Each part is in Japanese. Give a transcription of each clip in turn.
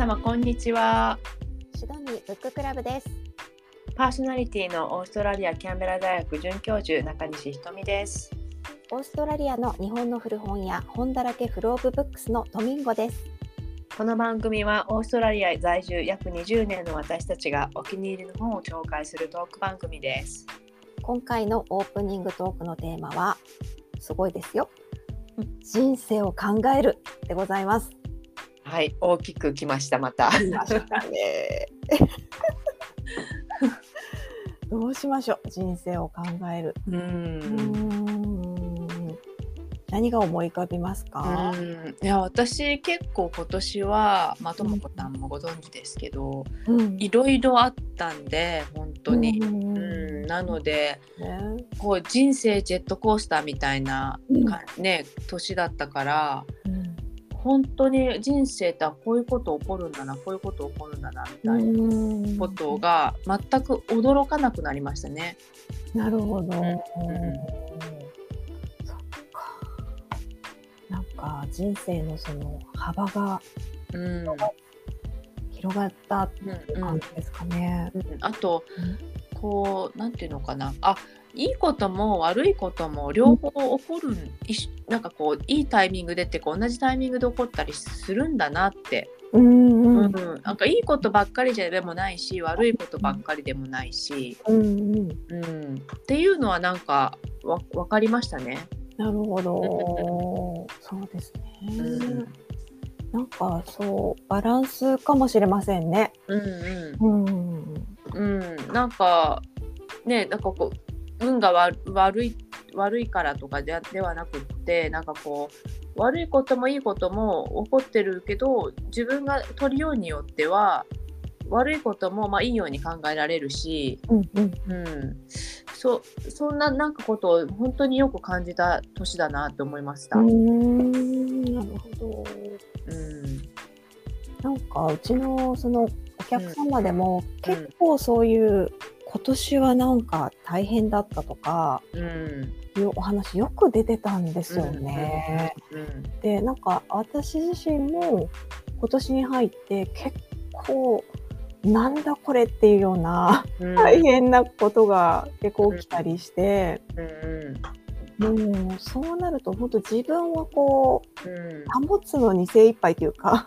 様こんにちはシドニーブッククラブです。パーソナリティのオーストラリアキャンベラ大学准教授中西ひとみですオーストラリアの日本の古本屋本だらけフローブブックスのドミンゴです。この番組はオーストラリア在住約20年の私たちがお気に入りの本を紹介するトーク番組です今回のオープニングトークのテーマはすごいですよ。人生を考えるでございます。はい大きく来ましたまた。ね。どうしましょう人生を考える。うん。ん。何が思い浮かびますか？うん。いや私結構今年はまあともこさんもご存知ですけどうん。いろいろあったんで本当に、うんうん、なのでね。こう人生ジェットコースターみたいな、うん。かね年だったからうん本当に人生ってあこういうこと起こるんだなこういうこと起こるんだなみたいなうんことが全く驚かなくなりましたね。なるほど。んそっか。なんか人生のその幅がうん広がったってうん感じですかね。うんあとこうなんていうのかなあいいことも悪いことも両方起こるん、いしなんかこういいタイミングでってこう同じタイミングで起こったりするんだなってうんううんんなんかいいことばっかりじゃでもないし悪いことばっかりでもないし、うんうん。うん、っていうのはなんかわ分かりましたね。なるほど。そうですね。うんなんかそうバランスかもしれませんね。うんうんうんうん、なんかねなんかこう運がわ悪い悪いからとかでではなくってなんかこう悪いこともいいことも起こってるけど自分が取るようによっては悪いこともまあいいように考えられるし、うんうん。うん、そそんななんかことを本当によく感じた年だなって思いました。ううんんなるほど。うんなんかうちのそのお客様でも結構そういう今年はなんか大変だったとかうん。いうお話よく出てたんですよね。うん。でなんか私自身も今年に入って結構なんだこれっていうようなうん。大変なことが結構起きたりして、うん。もうそうなると本当自分をこう保つのに精一杯というか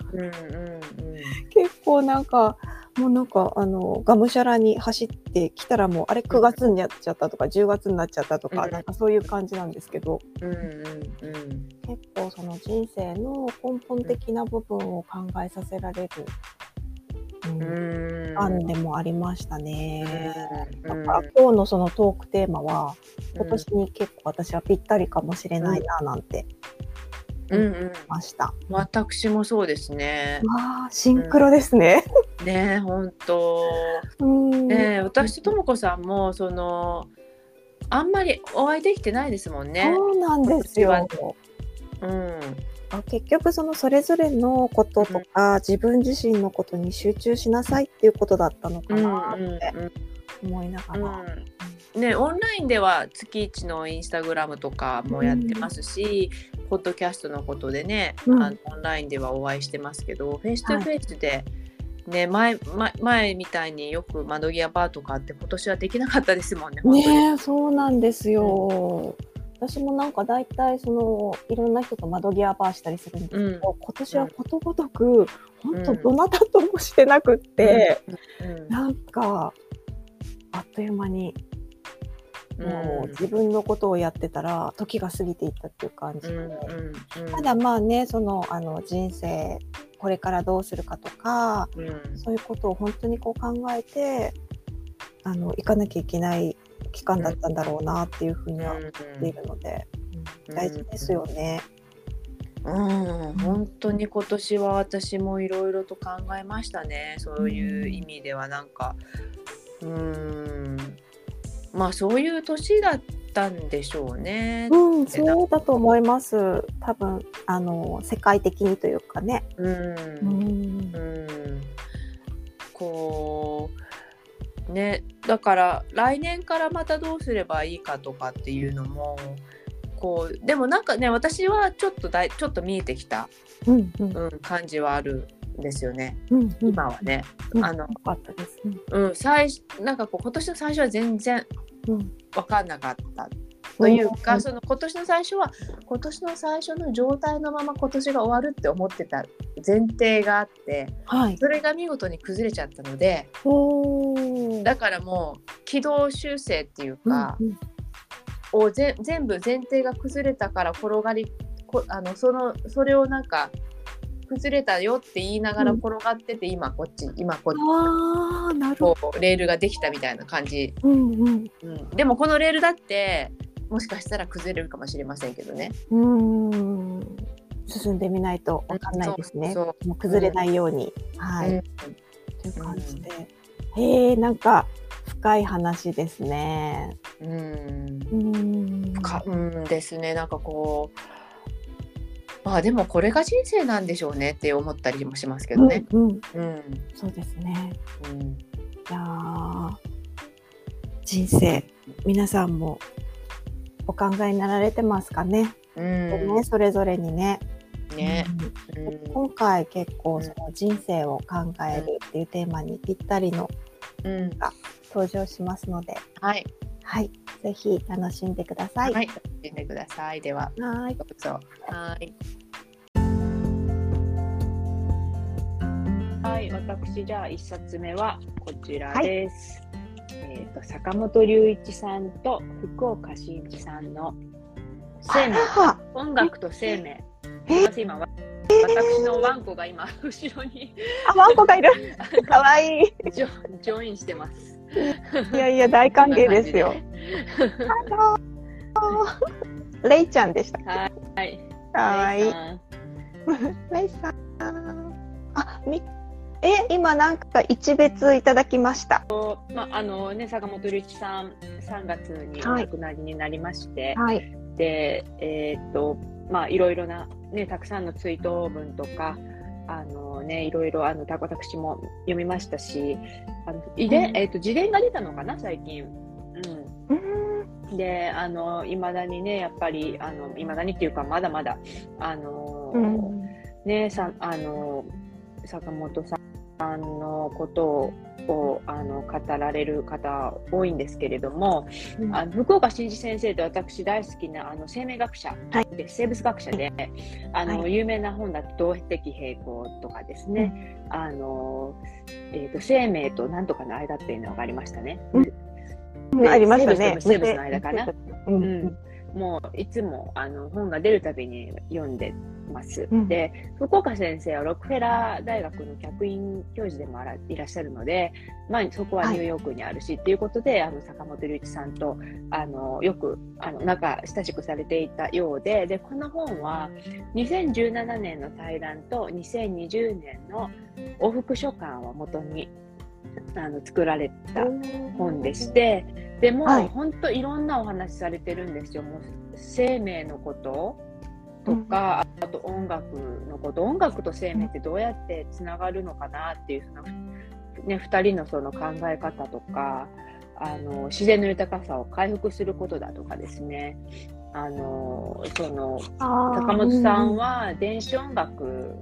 結構なんかもうなんかあのがむしゃらに走ってきたらもうあれ9月になっちゃったとか10月になっちゃったとか、うん。なんかそういう感じなんですけど。うんうんうん。結構その人生の根本的な部分を考えさせられる、うんうん。案でもありましたね。だうん。から今日のそのトークテーマは今年に結構私はぴったりかもしれないななんてうんうんました。私もそうですね。わあシンクロですね。ねえ本当うんねえ私とともこさんもそのあんまりお会いできてないですもんね。そうなんですよ。うんあ結局そのそれぞれのこととか、自分自身のことに集中しなさいっていうことだったのかうんなうんって思いながら、うんね、オンラインでは月一のインスタグラムとかもやってますし、ポッドキャストのことでね、うん。あのオンラインではお会いしてますけど face to face で、ね前前前みたいによく窓際バーとかって今年はできなかったですもんね。ねえそうなんですよ。私もなんか大体そのいろんな人と窓際バーしたりするんですけど、今年はことごとく本当どなたともしてなくって、うん。なんかあっという間にうんもう自分のことをやってたら時が過ぎていったっていう感じ。で、ただまあねそのあの人生これからどうするかとかうん。そういうことを本当にこう考えてあの行かなきゃいけない期間だったんだろうなっていうふうには思っているので、うん。大事ですよね。うん、本当に今年は私もいろいろと考えましたね。そういう意味ではなんか。うんまあそういう年だったんでしょうね。うん、そうだと思います。多分あの世界的にというかね。うんうんうんこうねだから来年からまたどうすればいいかとかっていうのもこうでもなんかね私はちょっとだいちょっと見えてきた、うんうんうん、感じはあるですよね、うんうん。今はね。うん。あの。うん、最初なんかこう今年の最初は全然うん。分かんなかったというか、う。ん。その今年の最初は今年の最初の状態のまま今年が終わるって思ってた前提があってはい。それが見事に崩れちゃったのでだからもう軌道修正っていうか、うんうん。をぜ全部前提が崩れたから転がりこあのそのそれをなんか崩れたよって言いながらうん転がってて、今こっち今こっちああ、なるほこうレールができたみたいな感じ、ど。うんうん。うん、でもこのレールだってもしかしたら崩れるかもしれませんけどね。うーん。進んでみないとわかんないですね。そうもう崩れないように。はい。うんという感じで。へえ、なんか深い話ですね。うんうーん。かうんですねなんかこうまあでもこれが人生なんでしょうねって思ったりもしますけどね。うんうん。うん。そうですね。うん。いやー。人生皆さんもお考えになられてますかね？うん。ねそれぞれにね。ね、うん。うん。今回結構その人生を考えるっていうテーマにぴったりのうん、登場しますので、はい、はい、ぜひ楽しんでください。はい、楽しんでください。では、はいどうぞ。はい。はい、私じゃあ一冊目はこちらです。えっ、と坂本龍一さんと福岡伸一さんの生命あ音楽と生命。え？私今わ私のワンコが今後ろにあ、ワンコがいる。かわいい。ジョジョインしてます。いやいや、大歓迎ですよ。こんな感レイちゃんでした。はい。かわいいレイさん。あ、み、え、今なんか一別いただきました。まああのね坂本龍一さん3月にお亡くなりになりまして、はい。で、えーっと、まあ、いろいろな、ね、たくさんの追悼文とか、あのね、いろいろ、あの、た私も読みましたし、あの遺伝、うんえーっと、自伝が出たのかな、最近。うーん。うん。で、あの、いまだにね、やっぱり、あの、いまだにっていうか、まだまだ、あの、うん。ね、さ、あの、坂本さんのことを、をあの語られる方多いんですけれども、あの福岡伸一先生と私大好きなあの生命学者はで、生物学者であの、は有名な本だと動的平衡とかですね、あのえー、と生命と何とかの間っていうのがありましたね。うん。ありましたね。生物の間かな。う。うんん、もういつもあの本が出るたびに読んでます。うんで福岡先生はロックフェラー大学の客員教授でもあらいらっしゃるので、まあ、そこはニューヨークにあるし、っていうことであの坂本龍一さんとあのよくあの仲親しくされていたようででこの本は2017年の対談と2020年の往復書簡をもとにあの作られた本でして、でも、はい本当いろんなお話されてるんですよ。もう生命のこととか、あと音楽のこと、音楽と生命ってどうやってつながるのかなっていうその、ね、2人のその考え方とかあの自然の豊かさを回復することだとかですね。あのその坂本さんは電子音楽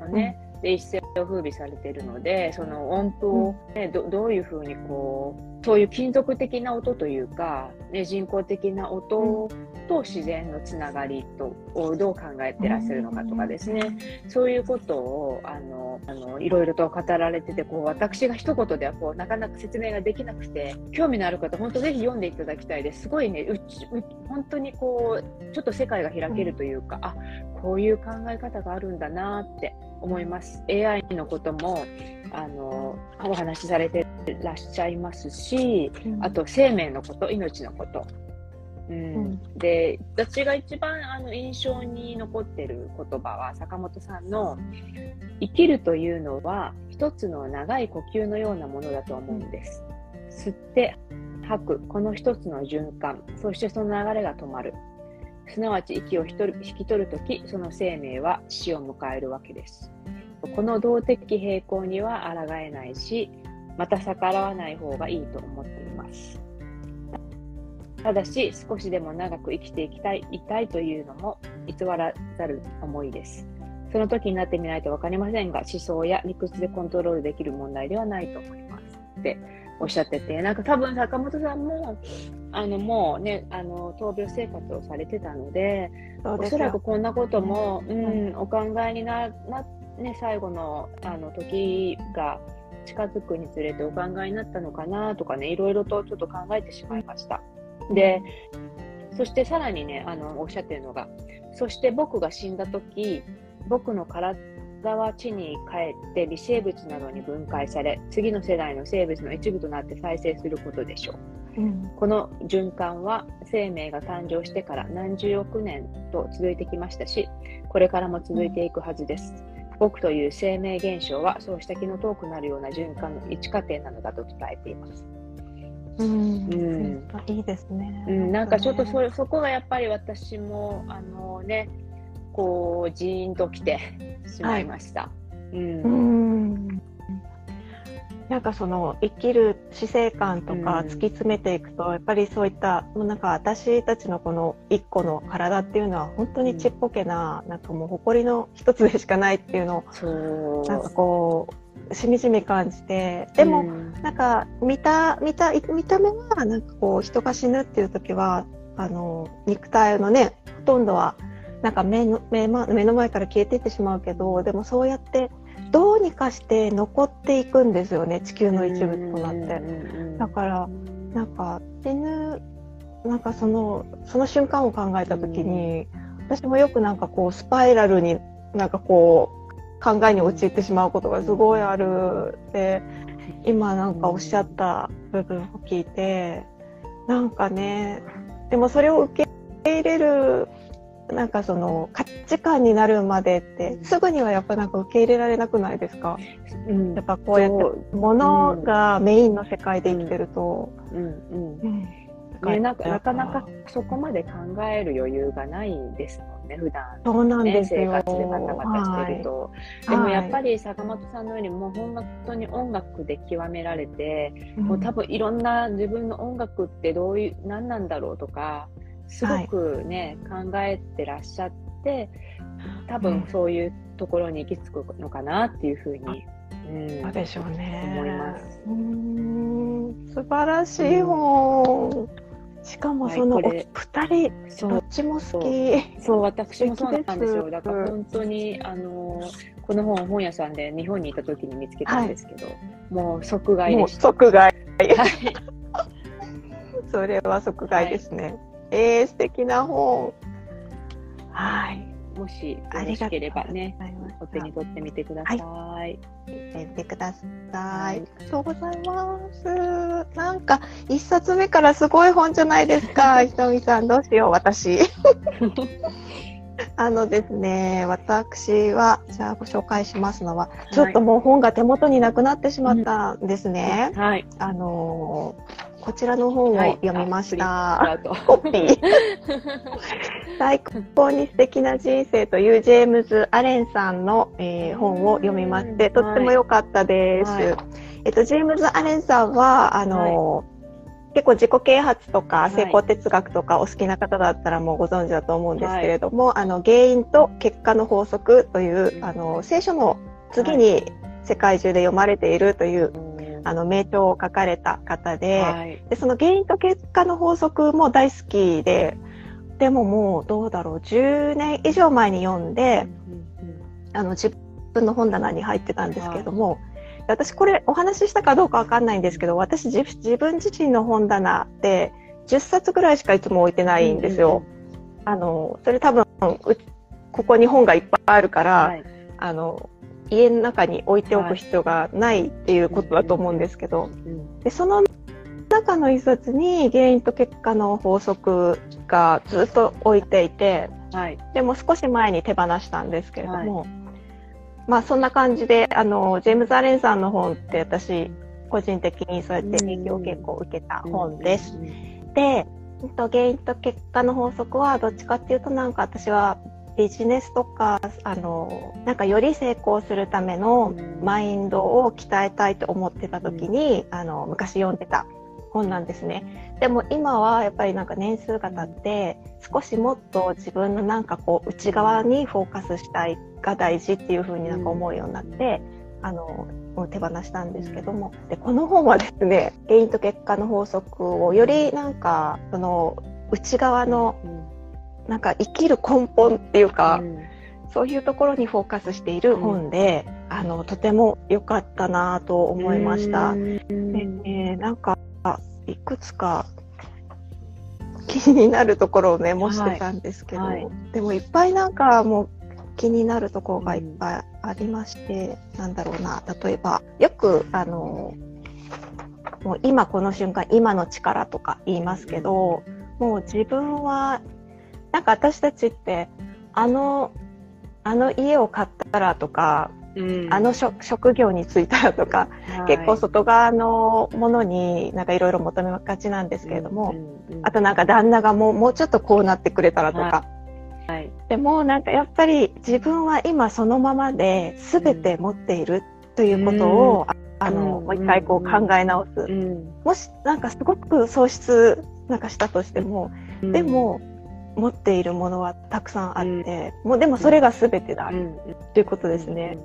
のね、で一世を風靡されているのでその音符を、ねどどういうふうにこうそういう金属的な音というか、ね、人工的な音と自然のつながりとをどう考えてらっしゃるのかとかですね、そういうことをあのあのいろいろと語られててこう私が一言ではこうなかなか説明ができなくて興味のある方本当ぜひ読んでいただきたいです。すごいねうちう本当にこうちょっと世界が開けるというか、あこういう考え方があるんだなって思います。AI のこともあのお話しされてらっしゃいますしあと生命のこと命のこと。うん。ん。で私が一番あの印象に残ってる言葉は坂本さんの「生きるというのは一つの長い呼吸のようなものだと思うんです」吸って吐くこの一つの循環。そしてその流れが止まる。すなわち息を引き取る引き取るときその生命は死を迎えるわけですこの動的平衡には抗えないしまた逆らわない方がいいと思っています。ただし少しでも長く生きていきたいいたいというのも偽らざる思いです。その時になってみないと分かりませんが、思想や理屈でコントロールできる問題ではないと思います。っておっしゃってて、なんか多分坂本さんも、あのもうね、あの闘病生活をされてたので、おそらくこんなことも、うん、お考えになな、ね、最後のあの時が近づくにつれてお考えになったのかなとかね、いろいろとちょっと考えてしまいました。で、そしてさらにね、あのおっしゃってるのが、そして僕が死んだ時、僕の体は地に帰って微生物などに分解され、次の世代の生物の一部となって再生することでしょう。うん、この循環は生命が誕生してから何十億年と続いてきましたし、これからも続いていくはずです。僕という生命現象はそうした気の遠くなるような循環の一過程なのだと伝えています。うん、うん、いいですね。うん、なんかちょっとそそこがやっぱり私もあのねこうジーンときてしまいました。はい、うん、うんなんかその生きる死生観とか突き詰めていくと、やっぱりそういったもうなんか私たちのこの一個の体っていうのは本当にちっぽけな、なんかもう誇りの一つでしかないっていうのをなんかこうしみじみ感じてでも、なんか見た見た見た目はなんかこう人が死ぬっていう時はあの肉体のねほとんどはなんか目の目目の前から消えていってしまうけどでもそうやってどうにかして残っていくんですよね地球の一部となって。だからなんか死ぬなんかそのその瞬間を考えた時に、私もよくなんかこうスパイラルになんかこう考えに陥ってしまうことがすごいあるで今なんかおっしゃった部分を聞いてなんかねでもそれを受け入れるなんかその価値観になるまでってすぐにはやっぱなんか受け入れられなくないですか、うん、やっぱこうやってものがメインの世界で生きてると。うん。うん。うん。ね、ななかなかそこまで考える余裕がないですもんね、普段、ね、そうなんです生活でバタバタしてると。はい、でもやっぱり坂本さんのように、もう本当に音楽で極められて、うん、もう多分いろんな自分の音楽ってどういう、何なんだろうとか、すごくね、はい、考えてらっしゃって多分そういうところに行き着くのかなっていうふうに、うん、そうでしょうね。思います。うん。素晴らしい本、うん、しかもその、はい、2人どっちも好き。そう。私もそうなんですよ。だから本当にあのこの本本屋さんで日本にいた時に見つけたんですけど、はい、もう即買いでした。即買い。はい。それは即買いですね。はいえー、素敵な本。はい。もしよろしければね、お手に取ってみてください。はい。見てください。ありがとうございます。なんか、一冊目からすごい本じゃないですか。ひとみさん、どうしよう、私。あのですね、私は、じゃあご紹介しますのは、ちょっともう本が手元になくなってしまったんですね。はい。あのーこちらの本を読みました。はい、コピー。最高に素敵な人生というジェームズ・アレンさんの、えー、本を読みまして、とっても良かったです。はい、えっと、ジェームズ・アレンさんは、あの、結構自己啓発とか成功哲学とかお好きな方だったらもうご存知だと思うんですけれども、はい、あの原因と結果の法則というあの聖書の次に世界中で読まれているというあの名著を書かれた方ではい、でその原因と結果の法則も大好きででももうどうだろう10年以上前に読んで、あの自分の本棚に入ってたんですけども、はい、私これお話ししたかどうかわかんないんですけど私自分自身の本棚って10冊ぐらいしかいつも置いてないんですよ。あのそれ多分ここに本がいっぱいあるから、はい、あの家の中に置いておく必要がないっていうことだと思うんですけど、でその中の一冊に原因と結果の法則がずっと置いていて、はい、でも少し前に手放したんですけれども、はい、まあそんな感じであのジェームズ・アレンさんの本って私個人的にそうやって影響を結構受けた本です。で原因と結果の法則はどっちかっていうとなんか私はビジネスとかあのなんかより成功するためのマインドを鍛えたいと思ってた時に、うん、あの昔読んでた本なんですね。でも今はやっぱりなんか年数が経って少しもっと自分のなんかこう内側にフォーカスしたいが大事っていうふうになんか思うようになって、あの手放したんですけども。でこの本はですね原因と結果の法則をよりなんかその内側のなんか生きる根本っていうか、そういうところにフォーカスしている本で、あのとても良かったなと思いました。で、えー、なんかいくつか気になるところをメモしてたんですけど、はい。はい、でもいっぱいなんかもう気になるところがいっぱいありまして、うん、なんだろうな例えばよくあのもう今この瞬間今の力とか言いますけどもう自分はなんか私たちってあのあの家を買ったらとかうん、あの職業に就いたらとか、はい、結構外側のものになんかいろいろ求めがちなんですけれども、うんうん、あとなんか旦那がもうもうちょっとこうなってくれたらとか、はい、でもなんかやっぱり自分は今そのままで全て持っているということを、あの、もう一回こう考え直す、もしなんかすごく喪失なんかしたとしても、でも持っているものはたくさんあって、もうでもそれが全てだ、ということですね。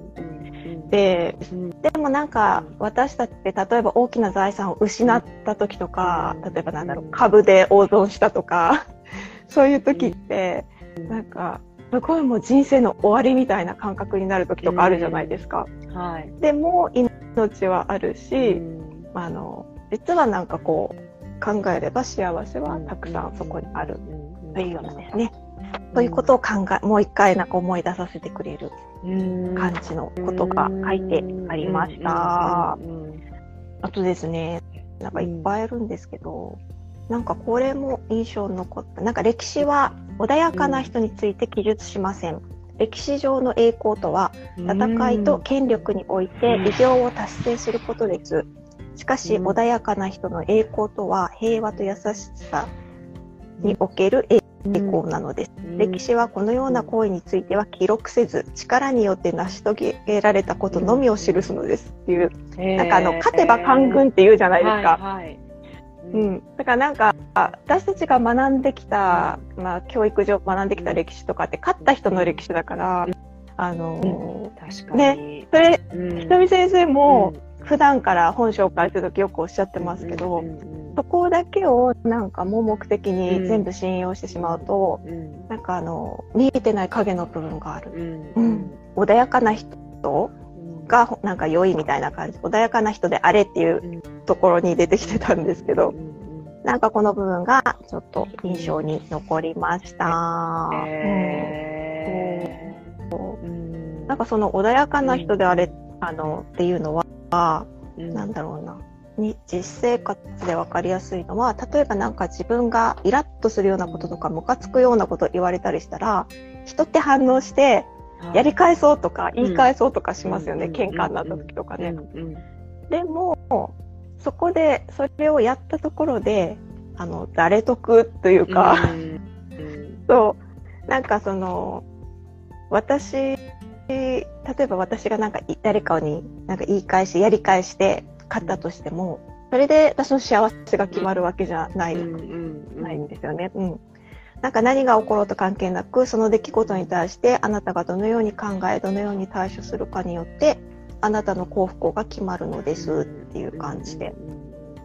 ででもなんか私たちって例えば大きな財産を失った時とか例えばなんだろう株で大損したとかそういう時ってなんかすごいもう人生の終わりみたいな感覚になる時とかあるじゃないですか。はい、でも命はあるし、あの実はなんかこう考えれば幸せはたくさんそこにある。というようなですね、そういうことを考え、もう一回なんか思い出させてくれる感じのことが書いてありました。あとですね、なんかいっぱいあるんですけど、なんかこれも印象に残った。なんか歴史は穏やかな人について記述しません。歴史上の栄光とは、戦いと権力において偉業を達成することです。しかし、穏やかな人の栄光とは、平和と優しさにおける栄功なのです、うん、歴史はこのような行為については記録せず力によって成し遂げられたことのみを記すのです。っていう、うん、なんかあの勝てば官軍って言うじゃないですか。はいはい。うん、だからなんか私たちが学んできた、まあ、教育上学んできた歴史とかって勝った人の歴史だから、あのー、確かに。ね。それ、ひとみ先生も、普段から本紹介する時よくおっしゃってますけど、そこだけをなんか盲目的に全部信用してしまうと、うん、なんかあの見えてない影の部分がある、うん、うん、穏やかな人がなんか良いみたいな感じ。穏やかな人であれっていうところに出てきてたんですけど、なんかこの部分がちょっと印象に残りました。えー、なんかその穏やかな人であれ、あのっていうのは、なんだろうな。に実生活で分かりやすいのは例えば何か自分がイラッとするようなこととかムカつくようなこと言われたりしたら人って反応してやり返そうとか言い返そうとかしますよね、喧嘩になった時とかね。でもそこでそれをやったところであの誰得というか、そう。なんかその私例えば私がなんか誰かになんか言い返しやり返して勝ったとしても、それで私の幸せが決まるわけじゃない、ないんですよね。うん。なんか何が起ころうと関係なく、その出来事に対してあなたがどのように考え、どのように対処するかによって、あなたの幸福が決まるのですっていう感じで。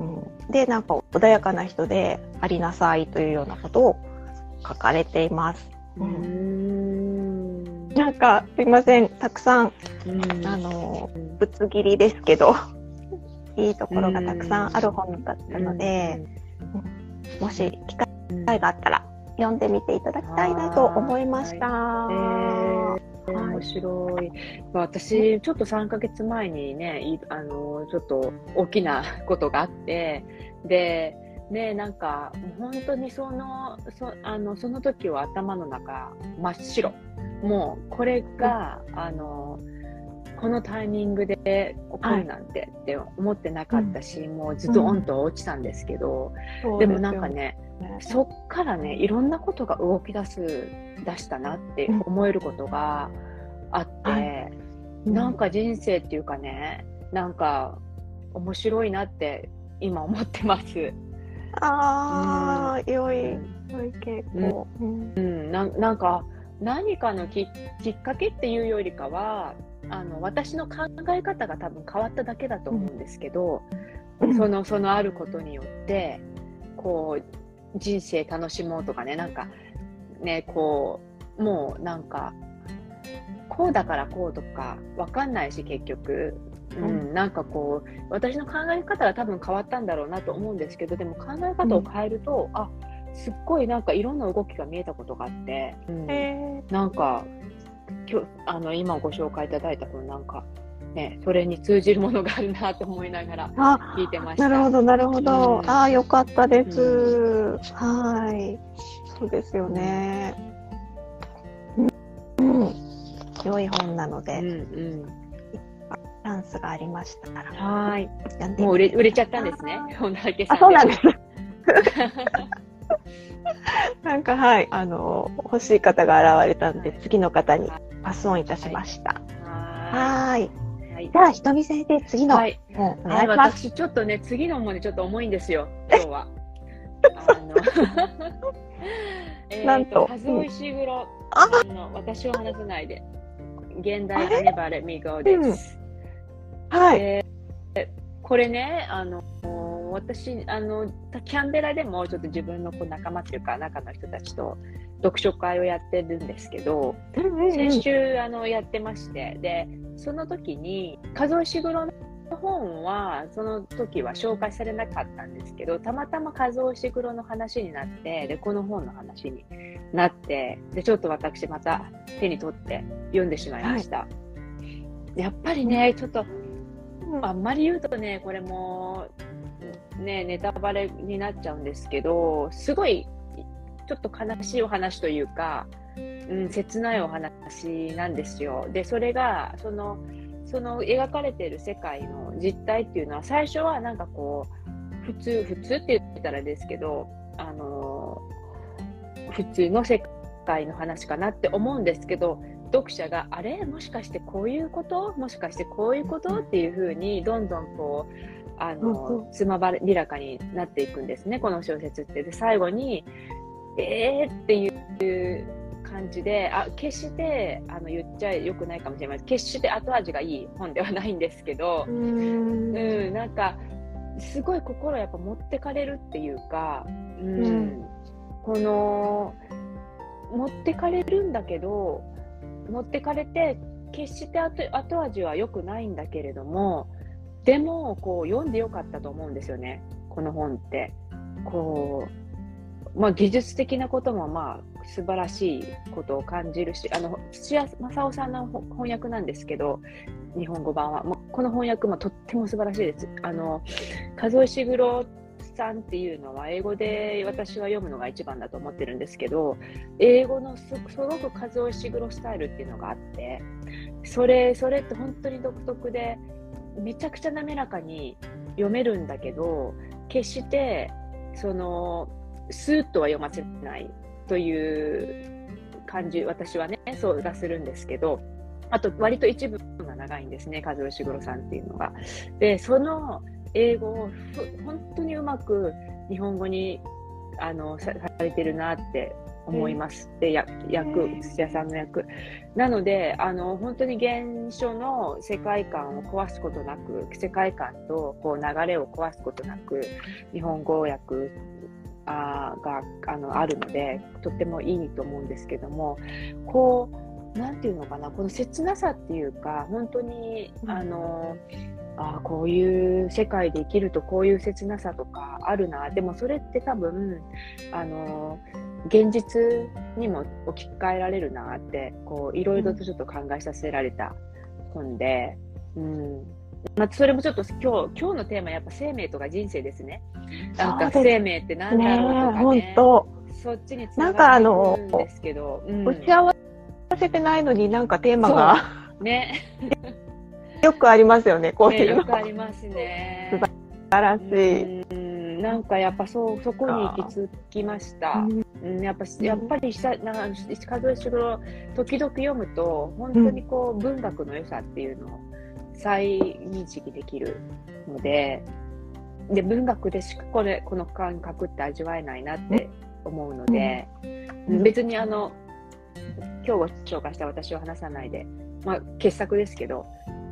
うん、で、なんか穏やかな人でありなさいというようなことを書かれています。うん、なんかすいません、たくさん、あの、ぶつ切りですけど、いいところがたくさんある本だったので、うん、もし機会があったら読んでみていただきたいなと思いました。はい、面白い。私、ちょっと3ヶ月前にね、あの、ちょっと大きなことがあって、で、ね、なんか、本当にその、そあのその時は頭の中真っ白。もう、これが、うん、あの、このタイミングで起こるなんてって思ってなかったし、はい、もうずっとオンと落ちたんですけど、うん、でもなんかね、そっからねいろんなことが動き出す出したなって思えることがあって、はい。うん、なんか人生っていうかねなんか面白いなって今思ってます。ああ、うん、良い、良い傾向。うん、うん、ななんか何かのききっかけっていうよりかはあの私の考え方が多分変わっただけだと思うんですけど、うん、そのそのあることによってこう人生楽しもうとかねなんかねこうもうなんかこうだからこうとか分かんないし結局、うん、なんかこう私の考え方が多分変わったんだろうなと思うんですけどでも考え方を変えると、うん、あすっごいなんかいろんな動きが見えたことがあって、うん、なんか今日あの今ご紹介いただいたこのなんかね、それに通じるものがあるなと思いながら聞いてました。なるほど、なるほど。うん、ああ、よかったです。うん、はい。そうですよね。うん。良い本なので、うんうん、チャンスがありましたら。はい。もう売れ売れちゃったんですね。本田明さん。あ、そうなんです。なんかはい、あの欲しい方が現れたんで、次の方にパスオンいたしました。はい。はい。じゃあ、ひとみ先生、次の。はい。お願いします。私、ちょっとね、次のもね、ちょっと重いんですよ、今日は。あのえ なんと。数尾石黒。あの、私を話さないで。現代アネバレミゴです。うん、はい、えー。これね、あの、私あのキャンベラでもちょっと自分のこう仲間っていうか中の人たちと読書会をやってるんですけど、先週あのやってましてでその時に数石黒の本はその時は紹介されなかったんですけどたまたま数石黒の話になってでこの本の話になってでちょっと私また手に取って読んでしまいました。はい、やっぱりねちょっとあんまり言うとねこれもね、ネタバレになっちゃうんですけど、すごいちょっと悲しいお話というか、うん、切ないお話なんですよ。で、それが、その、その描かれてる世界の実態っていうのは、最初はなんかこう、普通、普通って言ったらですけど、あの、普通の世界の話かなって思うんですけど、読者があれ？もしかしてこういうこと？もしかしてこういうこと？っていうふうにどんどんこうあの、つまびらかになっていくんですね、この小説って。で、最後に、えーっていう感じで、あ決してあの言っちゃよくないかもしれない決して後味がいい本ではないんですけど、うん。うんなんか、すごい心やっぱ持ってかれるっていうか、うん、うん、この、持ってかれるんだけど、持ってかれて、決して後味は良くないんだけれども、でもこう読んでよかったと思うんですよねこの本って。こうまあ、技術的なこともまあ素晴らしいことを感じるしあの土屋正夫さんの翻訳なんですけど日本語版は、まあ、この翻訳もとっても素晴らしいです。あの数石黒さんっていうのは英語で私は読むのが一番だと思ってるんですけど英語のすごく数石黒スタイルっていうのがあってそれそれって本当に独特でめちゃくちゃ滑らかに読めるんだけど決してそのスーッとは読ませないという感じ私はねそうがするんですけどあと割と一部が長いんですね和義五郎さんっていうのが。でその英語を本当にうまく日本語にあのされてるなって思います。で、役、土屋さんの役。なので、あの、本当に原書の世界観を壊すことなく、世界観とこう流れを壊すことなく、日本語訳あがあのあるので、とってもいいと思うんですけども、こう、なんていうのかな、この切なさっていうか、本当に、あの、あこういう世界で生きるとこういう切なさとかあるな。でもそれって多分あの現実にも置き換えられるなってこういろいろとちょっと考えさせられた本で、うん。まあ、それもちょっと今日今日のテーマやっぱ生命とか人生ですね。なんか生命って何だろうとかね。ね。そっちにつながるんですけど、うん、打ち合わせてないのになんかテーマが。ね よくありますよねこういうの、ね、よくありますね。素晴らしい。うんなんかやっぱそうそこに行き着きました。うん、やっぱやっぱりしたなんか数えしろ時々読むと本当にこう、文学の良さっていうのを再認識できるので、で文学でしかこれこの感覚って味わえないなって思うので、うん、別にあの今日ご紹介した私を話さないで、まあ、傑作ですけど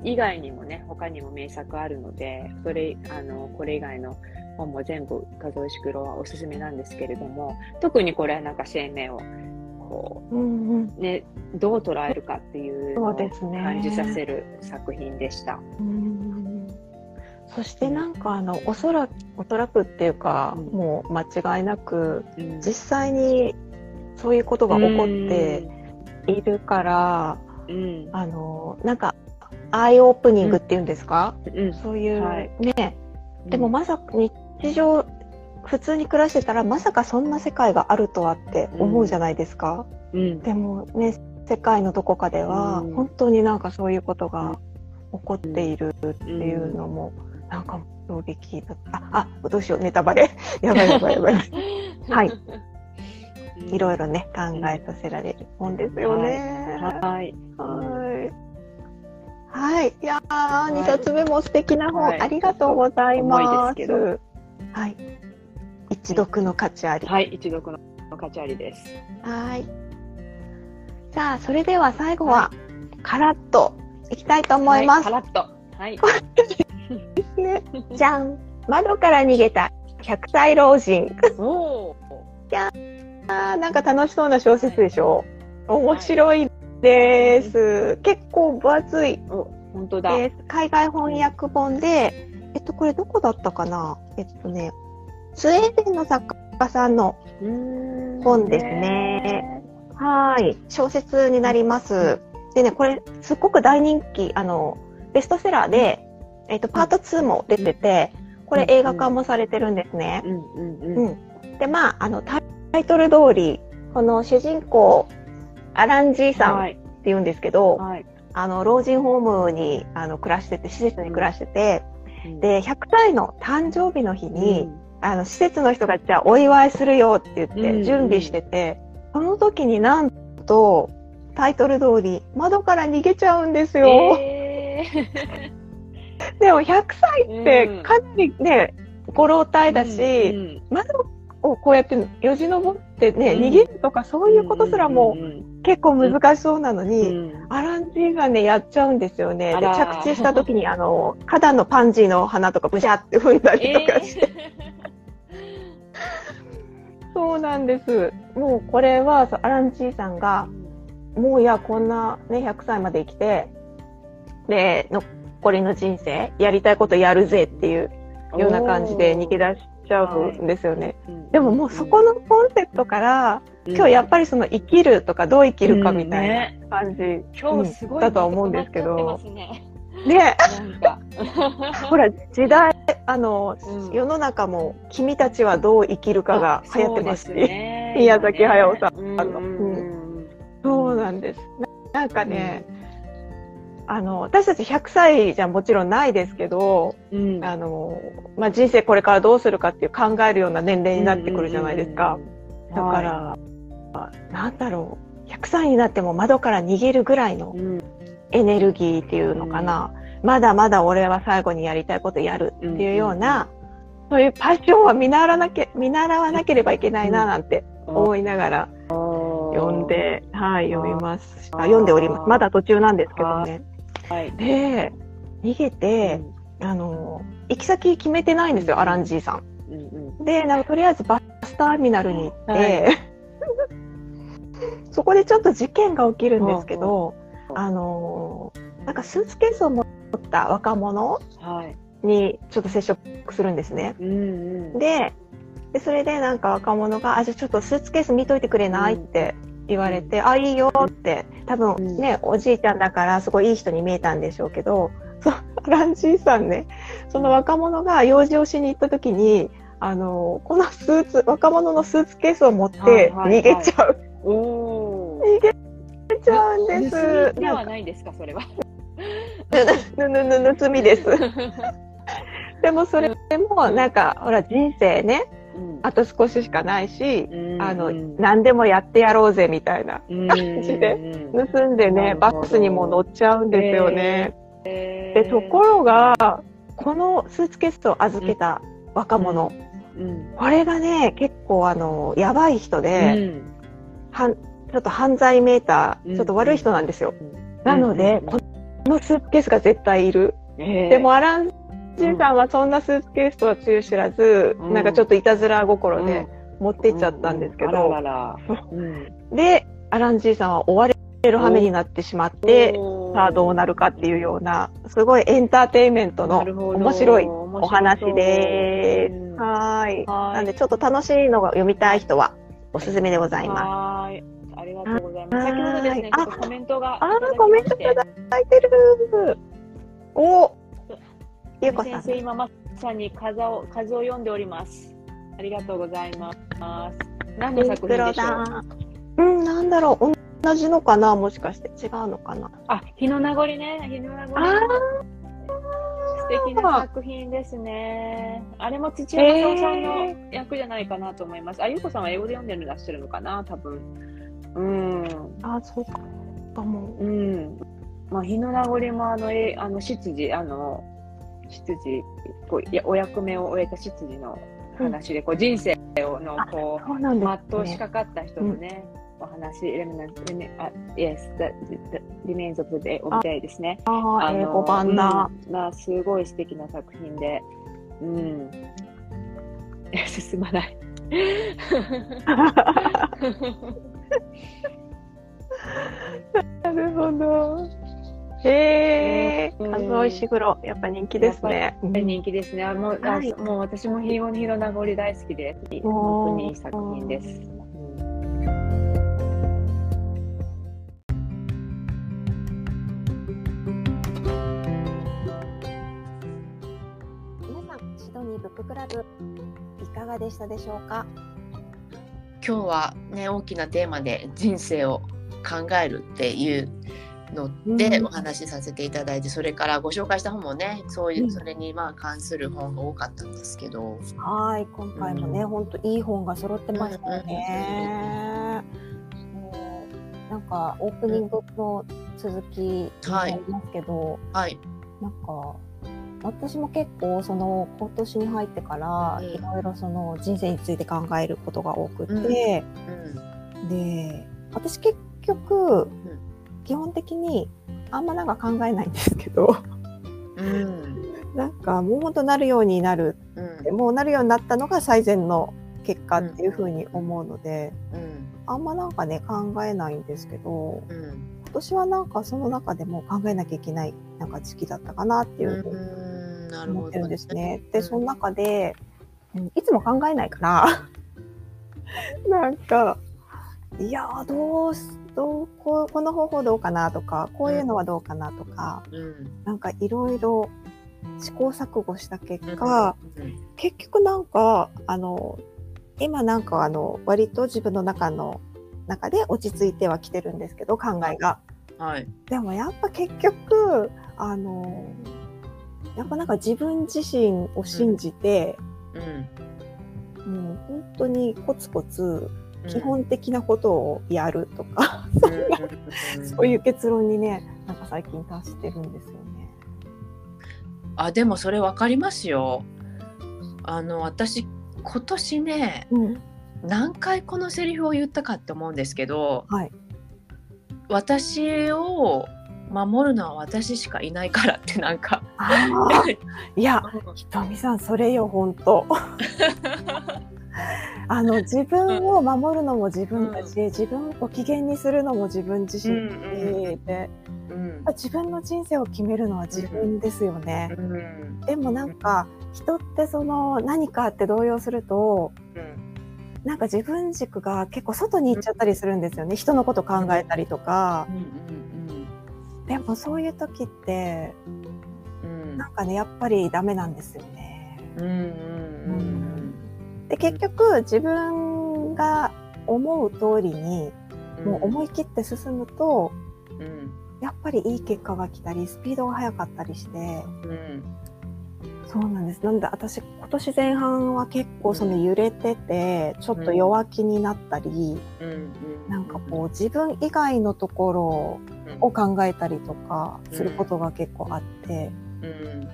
以外にもね他にも名作あるのでそれあのこれ以外の本も全部数えしくろはおすすめなんですけれども特にこれはなんか生命をこう、うんうん、ね、どう捉えるかっていうのを感じさせる作品でした。そしてなんかあのおそらくおそらくっていうか、うん、もう間違いなく、うん、実際にそういうことが起こっているから、うん、あのなんかアイオープニングっていうんですか、そういう、はい、ね、でもまさか日常普通に暮らしてたらまさかそんな世界があるとはって思うじゃないですか？うん、でもね世界のどこかでは、本当になんかそういうことが起こっているっていうのも、うん、なんか衝撃だった。ああどうしようネタバレ。やばいやばいやばい。はい。いろいろね考えさせられるもんですよね。はい。はいはい。いやー、2冊目も素敵な本、はい、ありがとうございます。はい。一読の価値あり。はい、一読の価値ありです。はい。さあ、それでは最後は、カラッといきたいと思います。カラッと。はい。ね、じゃん。窓から逃げた100歳老人。おー。いやー、なんか楽しそうな小説でしょ。面白いです。結構分厚い。本当だ。海外翻訳本で、えっと、これどこだったかな？えっとね、スウェーデンの作家さんの本ですね。はい。小説になります。でね、これ、すっごく大人気、あの、ベストセラーで、えっと、パート2も出てて、これ映画化もされてるんですね。で、まあ、あの、タイトル通り、この主人公、アランジーさんって言うんですけど、はい、あの、老人ホームにあの暮らしてて、施設に暮らしてて、で、100歳の誕生日の日に、うん。あの、施設の人がじゃあお祝いするよって言って準備してて、うんうん、その時になんと、タイトル通り、窓から逃げちゃうんですよ。えー、でも100歳ってかなりね、ご老体だし、うんうん、窓をこうやってよじ登ってね、うん、逃げるとかそういうことすらも結構難しそうなのに、うん、アランジーがね、やっちゃうんですよね。で、着地した時にあの、花壇のパンジーの花とかブシャって吹いたりとかして。え ーそうなんです。もうこれはアランチーさんが、もういや、こんなね、100歳まで生きて、で、残りの人生、やりたいことやるぜっていうような感じで逃げ出しちゃうんですよね。でももうそこのコンセプトから、今日やっぱりその生きるとかどう生きるかみたいな感じ、今日すごいだとは思うんですけど。ね。ほら、時代、あの、うん、世の中も君たちはどう生きるかが流行ってますし、ね、宮崎駿さんの、うん、そうなんです。なんかね、うん、あの、私たち100歳じゃもちろんないですけど、あの、まあ、人生これからどうするかっていう考えるような年齢になってくるじゃないですか。だから、はい、なんだろう、100歳になっても窓から逃げるぐらいの、エネルギーっていうのかな、うん、まだまだ俺は最後にやりたいことやるっていうような、うん、そういうパッションは見習わなけ見習わなければいけないななんて思いながら読んで、はい、読みます。あ読んでおります。まだ途中なんですけどね。はい、で、逃げて、あの、行き先決めてないんですよ、アランジーさん。うんうん、で、なんかとりあえずバスターミナルに行って、はい、そこでちょっと事件が起きるんですけど、あのなんかスーツケースを持った若者にちょっと接触するんですね。うんうん、ででそれでなんか若者が「あじゃあちょっとスーツケース見といてくれない?」って言われて「うん、あいいよ」って多分ね、うん、おじいちゃんだからすごいいい人に見えたんでしょうけど そランジーさんねその若者が用事をしに行った時にあのこのスーツ若者のスーツケースを持って逃げちゃう。はいはいはい、逃げちゃうんです。ではないですか、それは。ぬぬぬぬつみです。でもそれもなんかほら人生ね、うん、あと少ししかないし、うん、あの何でもやってやろうぜみたいな感じで盗んでね、バスにも乗っちゃうんですよね。でところがこのスーツケースを預けた若者。うん、これがね、結構あの、やばい人で、うん、はんちょっと犯罪メーター、ちょっと悪い人なんですよ。なので、このスーツケースが絶対いる。でもアランジーさんはそんなスーツケースとはつゆ知らず、なんかちょっといたずら心で持っていっちゃったんですけど、で、アランジーさんは追われる羽目になってしまって、さあどうなるかっていうような、すごいエンターテインメントの面白いお話です。はい。なんでちょっと楽しいのが読みたい人はおすすめでございます。はい。ありがとうございます。先ほどですね、コメントがああ、コメントいただいてる。おゆうこさん。先生、今まさに風を、風を読んでおります。ありがとうございます。何の作品でしょう？うん、なんだろう。同じのかな？もしかして違うのかな？あ、日の名残ね。日の名残。素敵な作品ですね。あれも土屋正夫さんの役じゃないかなと思います。あ、ゆうこさんは英語で読んでらっしゃるのかな？多分。うん。あ、そうかも。うん。まあ、日の名残もあの、えあの、執事、あの、執事、こういやお役目を終えた執事の話で、こう人生をのこう、全うしかかった人のね、お話、レミナン、レミ、あ、Yes, the, the Remains of the Day, of Day ですね。ああ、英語版だ。まあ、すごい素敵な作品で、うん。進まない。なるほど。へえ、カズオ石黒、やっぱ人気ですね。人気ですね。あもう、はい、もう私もヒーゴニヒロ名残大好きで、本当にいい作品です。ッククラブいかがでしたでしょうか？今日はね大きなテーマで人生を考えるっていうのでお話しさせていただいて、うん、それからご紹介した本もねそういう、それにまあ関する本が多かったんですけど。はい今回もね、うん、本当いい本が揃ってましたよね、うん、なんかオープニングの続きになりますけど、はい、なんか私も結構その今年に入ってからいろいろその人生について考えることが多くて、うん。うん、で私結局、基本的にあんまなんか考えないんですけど、うん、なんかもうほんとなるようになる、うん、もうなるようになったのが最善の結果っていうふうに思うので、あんまなんかね考えないんですけど、今年はなんかその中でも考えなきゃいけないなんか時期だったかなっていうふうに思ってるんですね。で、その中で、いつも考えないから。なんか、いやどうどうこうこの方法どうかなとかこういうのはどうかなとか、うん、なんかいろいろ試行錯誤した結果、うん。うん、結局なんかあの今なんかあの割と自分の中の中で落ち着いてはきてるんですけど考えが。はい、でもやっぱ結局あのやっぱなんか自分自身を信じて、うん、うん、本当にコツコツ基本的なことをやるとか、うん、そういう結論にねなんか最近達してるんですよね。あでもそれ分かりますよ。あの私今年ね、うん、何回このセリフを言ったかって思うんですけど、はい、私を守るのは私しかいないからってなんか。いやひとみさんそれよ本当 あの自分を守るのも自分だし、うん、自分をご機嫌にするのも自分自身で、うん。うん、自分の人生を決めるのは自分ですよね、うん、でもなんか人ってその何かって動揺すると、なんか自分軸が結構外に行っちゃったりするんですよね。人のこと考えたりとか。うん。でもそういう時って、うん、なんかねやっぱりダメなんですよね。うんうんうん、で結局自分が思う通りにもう思い切って進むと、うん、やっぱりいい結果が来たりスピードが速かったりして、うん、そうなんです。なんで私今年前半は結構その揺れててちょっと弱気になったり、うん、なんかこう自分以外のところを考えたりとかすることが結構あって、うん、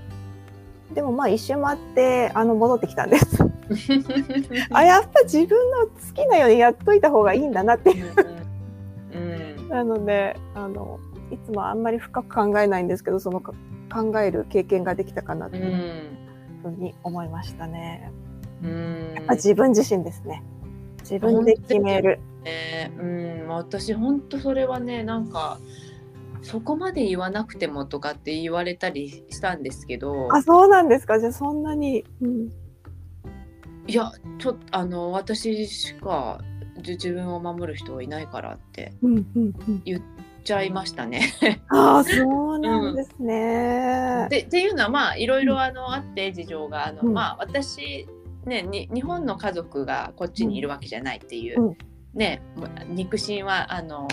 でもまあ一周回ってあの戻ってきたんです。あやっぱ自分の好きなようにやっといた方がいいんだなっていう。うん、なのであのいつもあんまり深く考えないんですけどその考える経験ができたかなというふうに思いましたね。うん、やっぱ自分自身ですね。自分で決める。ね、うん、私本当それはねなんかそこまで言わなくてもとかって言われたりしたんですけど。あそうなんですか？じゃあそんなに、うん、いやちょっとあの私しか自分を守る人はいないからって言っちゃいましたね。ああそうなんですね。うん、でっていうのはまあいろいろあのあって事情があの、うん、まあ私ねに日本の家族がこっちにいるわけじゃないっていう、うん、ね肉親はあの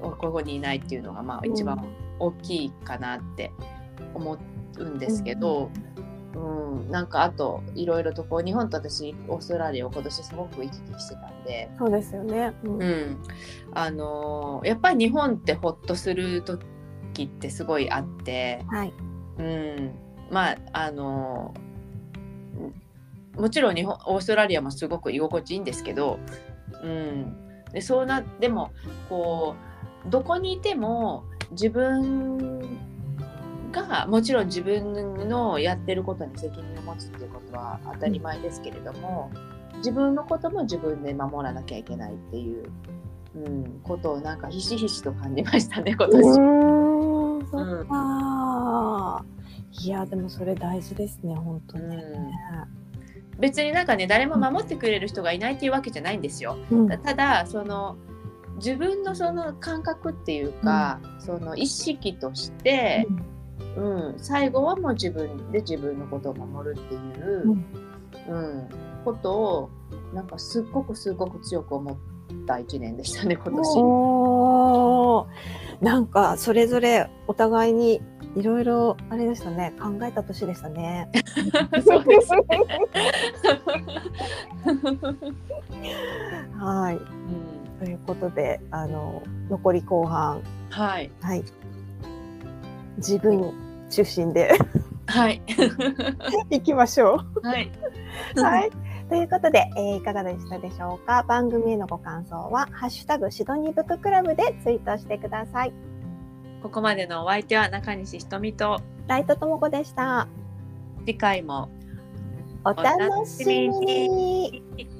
ここにいないっていうのがまあ一番大きいかなって思うんですけど、うん、うん、なんかあといろいろとこう日本と私オーストラリアを今年すごく行き来してたんでそうですよね、うん、うん、あのやっぱり日本ってほっとする時ってすごいあって、はい。うん、まああのもちろん日本オーストラリアもすごく居心地いいんですけど、うん、でそうなでもこうどこにいても自分がもちろん自分のやってることに責任を持つっていうことは当たり前ですけれども、自分のことも自分で守らなきゃいけないっていう、うん、ことをなんかひしひしと感じましたね今年。うんいやでもそれ大事ですね本当に、うん、別になんかね誰も守ってくれる人がいないっていうわけじゃないんですよ。うん、ただその自分のその感覚っていうか、うん、その意識として、うん、うん、最後はもう自分で自分のことを守るっていう、うん、うん、ことをなんかすっごくすごく強く思った1年でしたね今年。なんかそれぞれお互いにいろいろあれでしたね。考えた年でしたね。そうですね。はい、うんということで、あの、残り後半。はい。はい。自分出身ではい。行きましょう。はい。はい。ということで、えー、いかがでしたでしょうか？番組へのご感想は、ハッシュタグシドニーブッククラブでツイートしてください。ここまでのお相手は中西ひとみとライトともこでした。次回もお楽しみに。